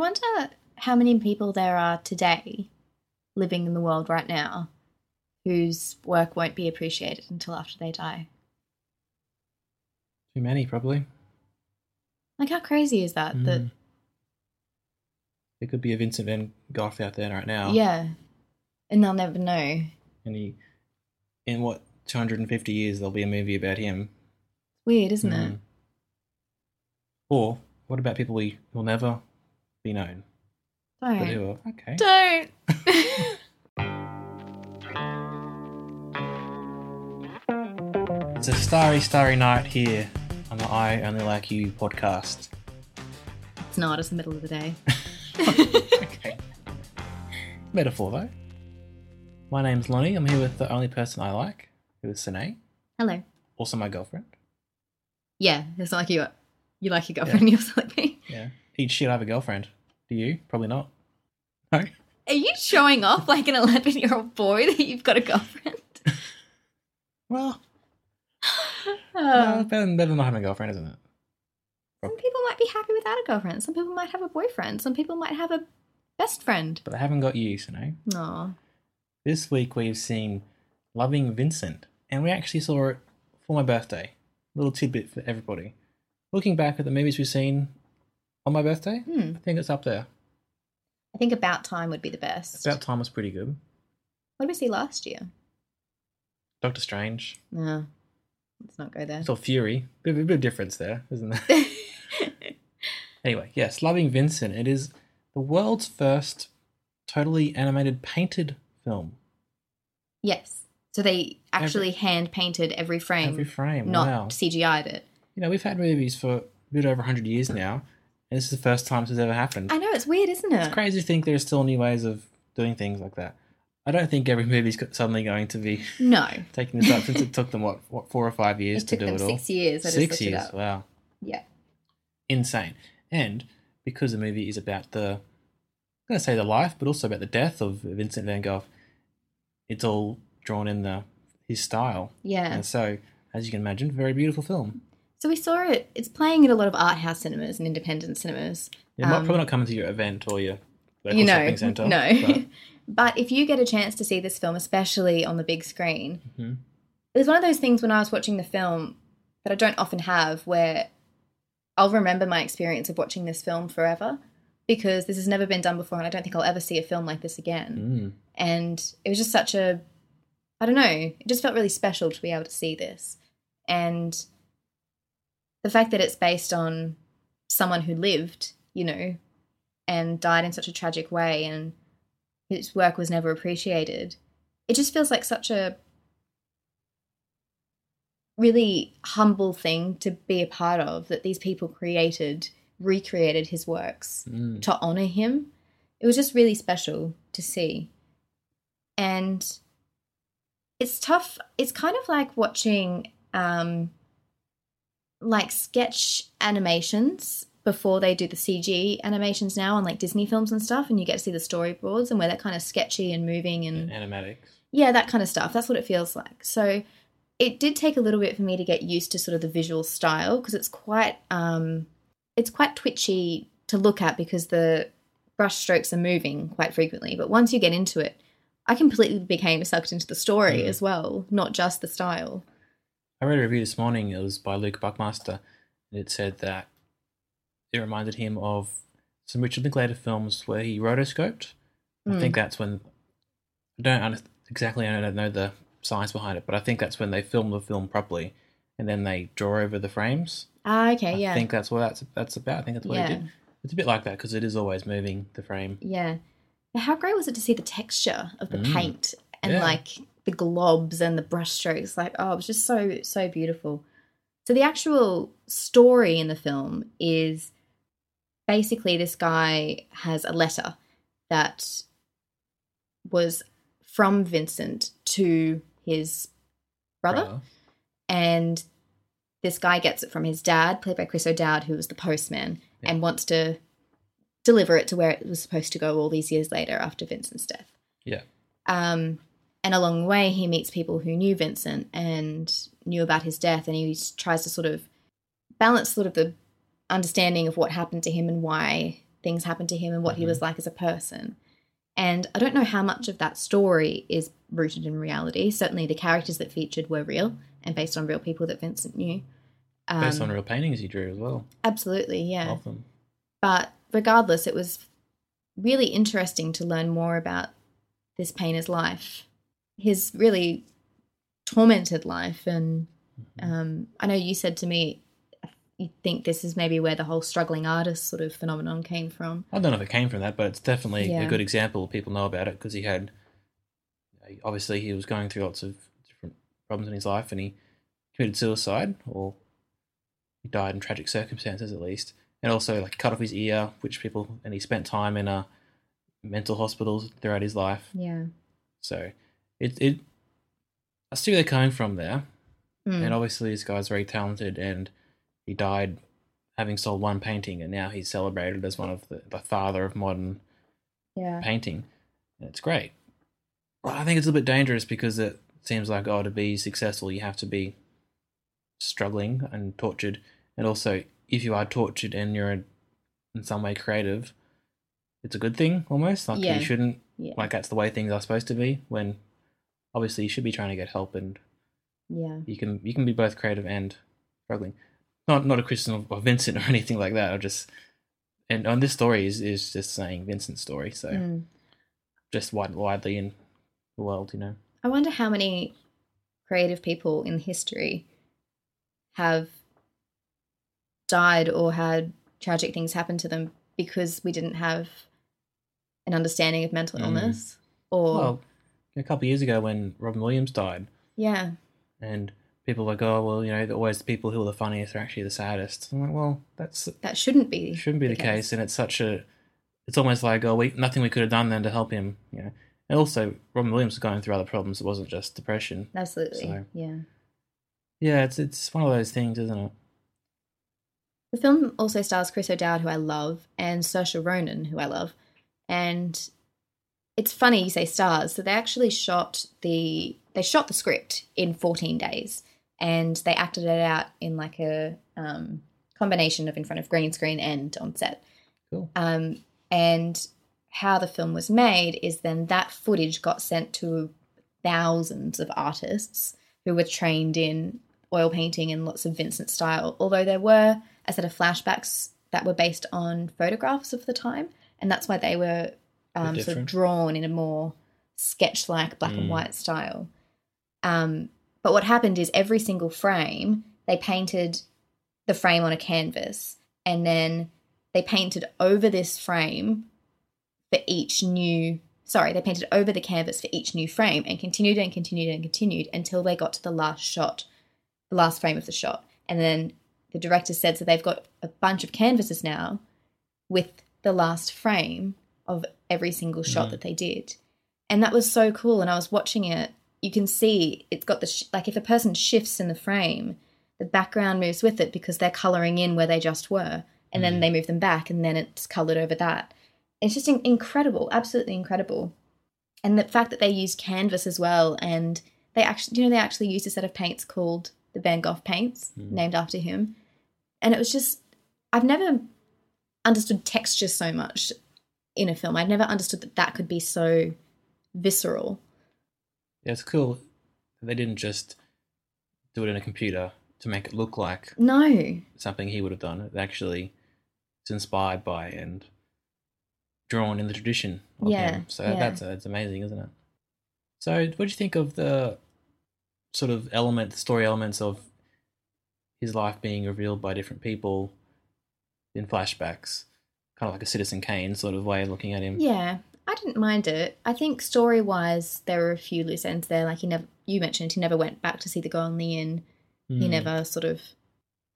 Wonder how many people there are today living in the world right now whose work won't be appreciated until after they die. Too many, probably. Like, how crazy is that? That Mm. There could be a Vincent van Gogh out there right now. yeah, and they'll never know. And he, in what, 250 years, there'll be a movie about him. Weird, isn't it? Mm. Or, what about people we will never be known? Don't. okay. Don't. It's a starry, starry night here on the I Only Like You podcast. it's not. It's the middle of the day. okay. Metaphor, though. My name's Lonnie. I'm here with the only person I like, who is Sine, Hello. also my girlfriend. Yeah, it's not like you. You like your girlfriend. You're like me. Eat shit, I have a girlfriend. Do you? Probably not. No? Are you showing off like an 11 year old boy that you've got a girlfriend? Well, Oh. no, better, than, better than not having a girlfriend, isn't it? Some people might be happy without a girlfriend. Some people might have a boyfriend. Some people might have a best friend. But they haven't got you, Sine. No. This week we've seen Loving Vincent, and we actually saw it for my birthday. Little tidbit for everybody. Looking back at the movies we've seen on my birthday, Hmm. I think it's up there. I think About Time would be the best. About Time was pretty good. What did we see last year? Doctor Strange. No. Let's not go there. Saw Fury. Bit, bit of difference there, isn't there? anyway, yes, Loving Vincent. It is the world's first totally animated painted film. yes. So they actually hand painted every frame, Every frame. not wow. CGI'd it. You know, we've had movies for a bit over 100 years now, and this is the first time this has ever happened. I know, it's weird, isn't it? It's crazy to think there's still new ways of doing things like that. I don't think every movie's suddenly going to be No. taking this up since it took them, what, what four or five years It to do it all. six years. I just Six years. Wow. Yeah. insane. And because the movie is about the, I'm going to say the life, but also about the death of Vincent van Gogh, it's all drawn in the his style. Yeah. And so, as you can imagine, very beautiful film. So we saw it. It's playing at a lot of art house cinemas and independent cinemas. It might Um, probably not come to your event or your local you know, shopping centre. no. but- But, if you get a chance to see this film, especially on the big screen, Mhm. it was one of those things when I was watching the film that I don't often have, where I'll remember my experience of watching this film forever because this has never been done before, and I don't think I'll ever see a film like this again. Mm. and it was just such a i don't know it just felt really special to be able to see this and the fact that it's based on someone who lived you know and died in such a tragic way and his work was never appreciated it just feels like such a really humble thing to be a part of that these people created recreated his works Mm. to honor him. It was just really special to see. And it's tough. It's kind of like watching um like sketch animations before they do the CG animations now on like Disney films and stuff and you get to see the storyboards and where they're kind of sketchy and moving and Animatics. yeah, that kind of stuff. That's what it feels like. So it did take a little bit for me to get used to sort of the visual style because it's quite um it's quite twitchy to look at because the brush strokes are moving quite frequently. But once you get into it, I completely became sucked into the story Mm. as well, not just the style. I read a review this morning. It was by Luke Buckmaster, and it said that it reminded him of some Richard Linklater films where he rotoscoped. I Mm. think that's when I don't under- exactly I don't know the science behind it, but I think that's when they film the film properly, and then they draw over the frames. Ah, okay, I yeah. I think that's what that's that's about. I think that's what he Yeah. did. It's a bit like that because it is always moving the frame. Yeah. How great was it to see the texture of the Mm. paint and Yeah. like the globs and the brushstrokes. Like, oh, it was just so, so beautiful. So the actual story in the film is basically this guy has a letter that was from Vincent to his brother, and this guy gets it from his dad, played by Chris O'Dowd, who was the postman, Yeah. and wants to deliver it to where it was supposed to go all these years later after Vincent's death. Yeah. Um, and along the way, he meets people who knew Vincent and knew about his death, and he tries to sort of balance sort of the understanding of what happened to him and why things happened to him and what he Mhm. was like as a person. And I don't know how much of that story is rooted in reality. Certainly, the characters that featured were real and based on real people that Vincent knew. Um, Based on real paintings he drew as well. absolutely, yeah. Of them. But regardless, it was really interesting to learn more about this painter's life, his really tormented life. And Mm-hmm. um, I know you said to me, you think this is maybe where the whole struggling artist sort of phenomenon came from. I don't know if it came from that, but it's definitely Yeah. a good example. People know about it because he had, obviously, he was going through lots of different problems in his life, and he committed suicide, or he died in tragic circumstances at least, and also like cut off his ear, which people, and he spent time in a mental hospitals throughout his life. Yeah. So it it, I see where they're coming from there, Mm. and obviously this guy's very talented, and he died having sold one painting, and now he's celebrated as one of the, the father of modern yeah. painting. And it's great. But I think it's a bit dangerous because it seems like, oh, to be successful, you have to be struggling and tortured. And also, if you are tortured and you're in some way creative, it's a good thing almost. Like, Yeah. you shouldn't, Yeah. like, that's the way things are supposed to be when obviously you should be trying to get help and yeah. you can you can be both creative and struggling. Not not a criticism of Vincent or anything like that. I just and on this story is is just saying Vincent's story, so Mm. just wide, widely in the world, you know. I wonder how many creative people in history have died or had tragic things happen to them because we didn't have an understanding of mental Mm. illness or Well, a couple of years ago when Robin Williams died, yeah and people were like, oh well, you know, always the people who are the funniest are actually the saddest. I'm like, well, that's that shouldn't be shouldn't be the, case. and it's such a, it's almost like, oh, we nothing we could have done then to help him, you know. And also, Robin Williams was going through other problems. It wasn't just depression. absolutely So- yeah Yeah, it's it's one of those things, isn't it? The film also stars Chris O'Dowd, who I love, and Saoirse Ronan, who I love. And it's funny you say stars. So they actually shot the they shot the script in 14 days, and they acted it out in like a um, combination of in front of green screen and on set. Cool. Um, and how the film was made is then that footage got sent to thousands of artists who were trained in oil painting and lots of Vincent style. Although there were a set of flashbacks that were based on photographs of the time, and that's why they were um, sort of drawn in a more sketch-like black and Mm. white style. Um, but what happened is every single frame they painted the frame on a canvas, and then they painted over this frame for each new sorry they painted over the canvas for each new frame and continued and continued and continued until they got to the last shot the last frame of the shot and then the director said so they've got a bunch of canvases now with the last frame of every single shot Mhm. that they did and that was so cool and i was watching it you can see it's got the sh- like if a person shifts in the frame the background moves with it because they're coloring in where they just were and then Mm. they move them back and then it's colored over that it's just in- incredible absolutely incredible and the fact that they used canvas as well and they actually you know they actually used a set of paints called the van gogh paints Mm. named after him and it was just i've never understood texture so much in a film i've never understood that that could be so visceral Yeah, it's cool. that They didn't just do it in a computer to make it look like no something he would have done. It actually it's inspired by and drawn in the tradition of Yeah, him. So yeah. that's that's amazing, isn't it? So, what do you think of the sort of element, story elements of his life being revealed by different people in flashbacks? Kind of like a Citizen Kane sort of way of looking at him. Yeah, I didn't mind it. I think story wise, there were a few loose ends there. Like he never, you mentioned, he never went back to see the girl in the inn. He Mm. never sort of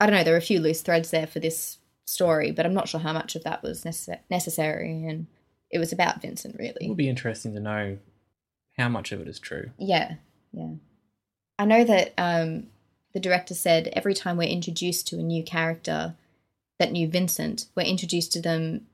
I don't know. There were a few loose threads there for this story, but I'm not sure how much of that was necess- necessary. And it was about Vincent, really. It would be interesting to know how much of it is true. Yeah, yeah. I know that um, the director said every time we're introduced to a new character, that new Vincent, we're introduced to them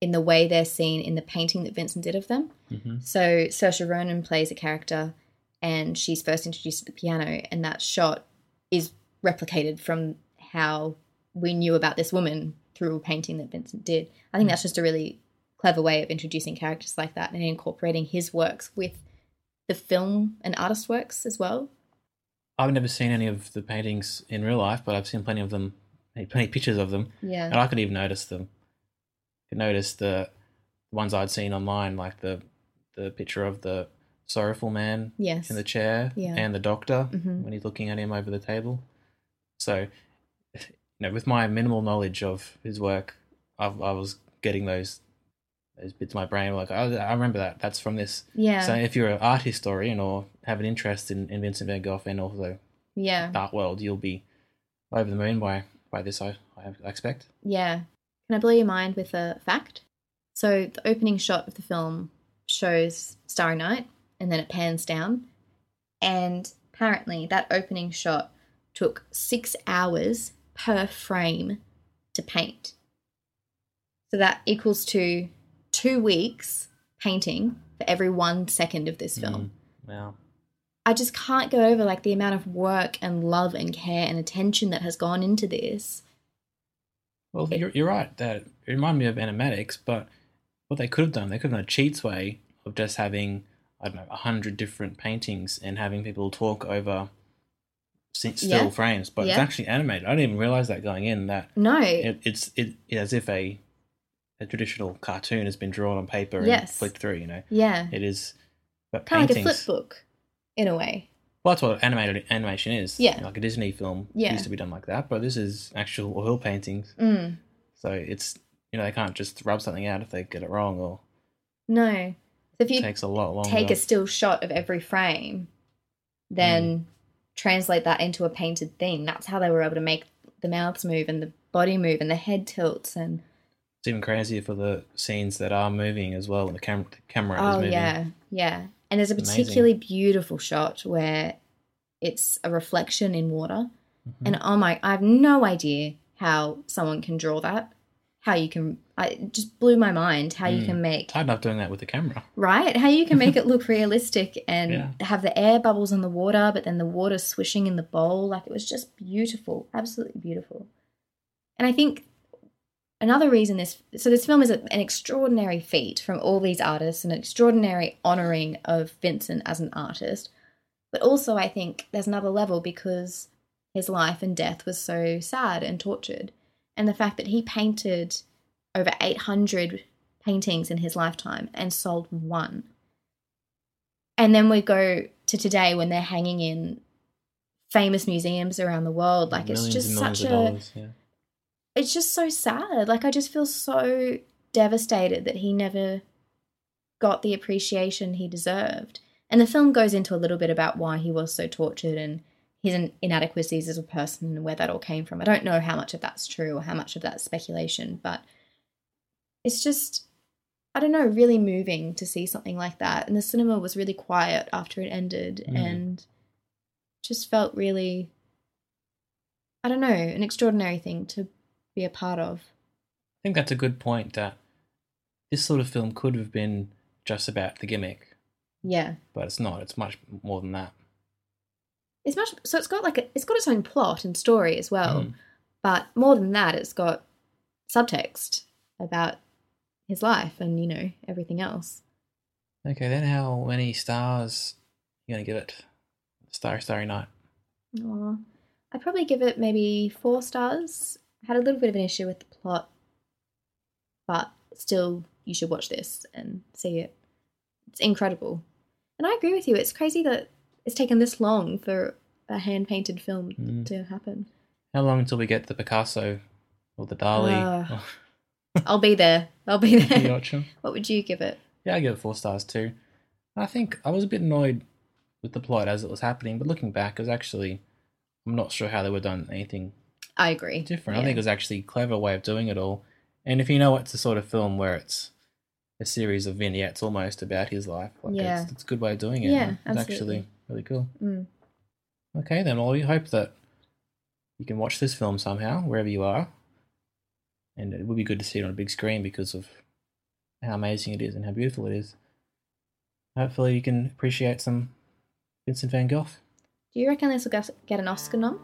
in the way they're seen in the painting that Vincent did of them. hmm So Saoirse Ronan plays a character, and she's first introduced at the piano, and that shot is replicated from how we knew about this woman through a painting that Vincent did. I think that's just a really clever way of introducing characters like that and incorporating his works with the film and artist works as well. I've never seen any of the paintings in real life, but I've seen plenty of them, plenty of pictures of them, Yeah. and I could even notice them. I could notice the ones I'd seen online, like the the picture of the sorrowful man Yes. in the chair Yeah. and the doctor Mhm. when he's looking at him over the table. So, you know, with my minimal knowledge of his work, I, I was getting those those bits of my brain like I, I remember that that's from this. yeah. So if you're an art historian or have an interest in, in Vincent van Gogh and also yeah. the art world, you'll be over the moon by by this. I, I expect. Yeah. Can I blow your mind with a fact? So the opening shot of the film shows Starry Night and then it pans down. And apparently that opening shot took six hours per frame to paint. So that equals to two weeks painting for every one second of this film. Mm, wow. I just can't get over like the amount of work and love and care and attention that has gone into this. Well, you're, you're right. That it reminded me of animatics, but what they could have done, they could have done a cheats way of just having I don't know a hundred different paintings and having people talk over still Yeah. frames. But it's actually animated. I didn't even realize that going in that No, it, it's it as if a a traditional cartoon has been drawn on paper and Yes. flicked through. You know, yeah, it is. But kind of like a flip book, in a way. Well, that's what animated animation is. Yeah. like a Disney film Yeah. used to be done like that, but this is actual oil paintings. Mm. So it's you know they can't just rub something out if they get it wrong or No, so if it you takes a lot longer. take a still shot of every frame, then Mm. translate that into a painted thing. That's how they were able to make the mouths move and the body move and the head tilts and It's even crazier for the scenes that are moving as well. When the camera the camera is oh moving. yeah, yeah. And there's a Amazing. particularly beautiful shot where it's a reflection in water, Mhm. and oh my, I have no idea how someone can draw that. How you can, I it just blew my mind how you Mm. can make hard enough doing that with the camera. right how you can make it look realistic and Yeah. have the air bubbles in the water but then the water swishing in the bowl like it was just beautiful absolutely beautiful and i think another reason this so this film is a, an extraordinary feat from all these artists an extraordinary honoring of vincent as an artist but also i think there's another level because his life and death was so sad and tortured and the fact that he painted over 800 paintings in his lifetime and sold one. And then we go to today when they're hanging in famous museums around the world. Like it's just such a dollars. Yeah. It's just so sad. Like I just feel so devastated that he never got the appreciation he deserved. And the film goes into a little bit about why he was so tortured and his inadequacies as a person and where that all came from. I don't know how much of that's true or how much of that's speculation, but it's just I don't know, really moving to see something like that. And the cinema was really quiet after it ended Mm. and just felt really I don't know, an extraordinary thing to be a part of. I think that's a good point. That this sort of film could have been just about the gimmick, Yeah. but it's not. It's much more than that. It's much so it's got like a, it's got its own plot and story as well. Mm. But more than that, it's got subtext about his life and, you know, everything else. Okay, then how many stars are you gonna give it? Starry, Starry Night. Aw. I'd probably give it maybe four stars. Had a little bit of an issue with the plot, but still, you should watch this and see it. It's incredible. And I agree with you. It's crazy that it's taken this long for a hand painted film Mm. to happen. How long until we get the Picasso or the Dali? Uh, I'll be there. I'll be there. what would you give it? Yeah, I give it four stars too. I think I was a bit annoyed with the plot as it was happening, but looking back, it was actually I'm not sure how they would have done anything I agree. different. I think it was actually a clever way of doing it all. And if you know it's a sort of film where it's a series of vignettes almost about his life, like Yeah. it's, it's a good way of doing it. Yeah, it's absolutely. actually really cool. Mm. Okay, then. Well, we hope that you can watch this film somehow wherever you are, and it would be good to see it on a big screen because of how amazing it is and how beautiful it is. Hopefully, you can appreciate some Vincent Van Gogh. Do you reckon this will get an Oscar nom?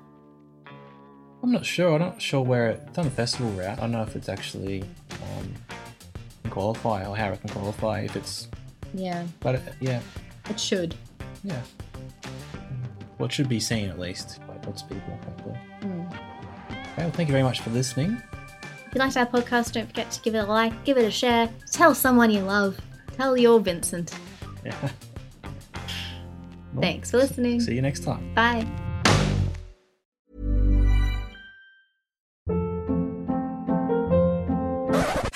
I'm not sure. I'm not sure where it, it's on the festival route. I don't know if it's actually um, qualify or how it can qualify. If it's, Yeah, but it, yeah, it should. yeah. It should be seen at least by lots of people. Hopefully. Mm. Okay, well, thank you very much for listening. If you liked our podcast, don't forget to give it a like, give it a share, tell someone you love, tell your Vincent. Yeah. Well, Thanks for listening. See you next time. Bye.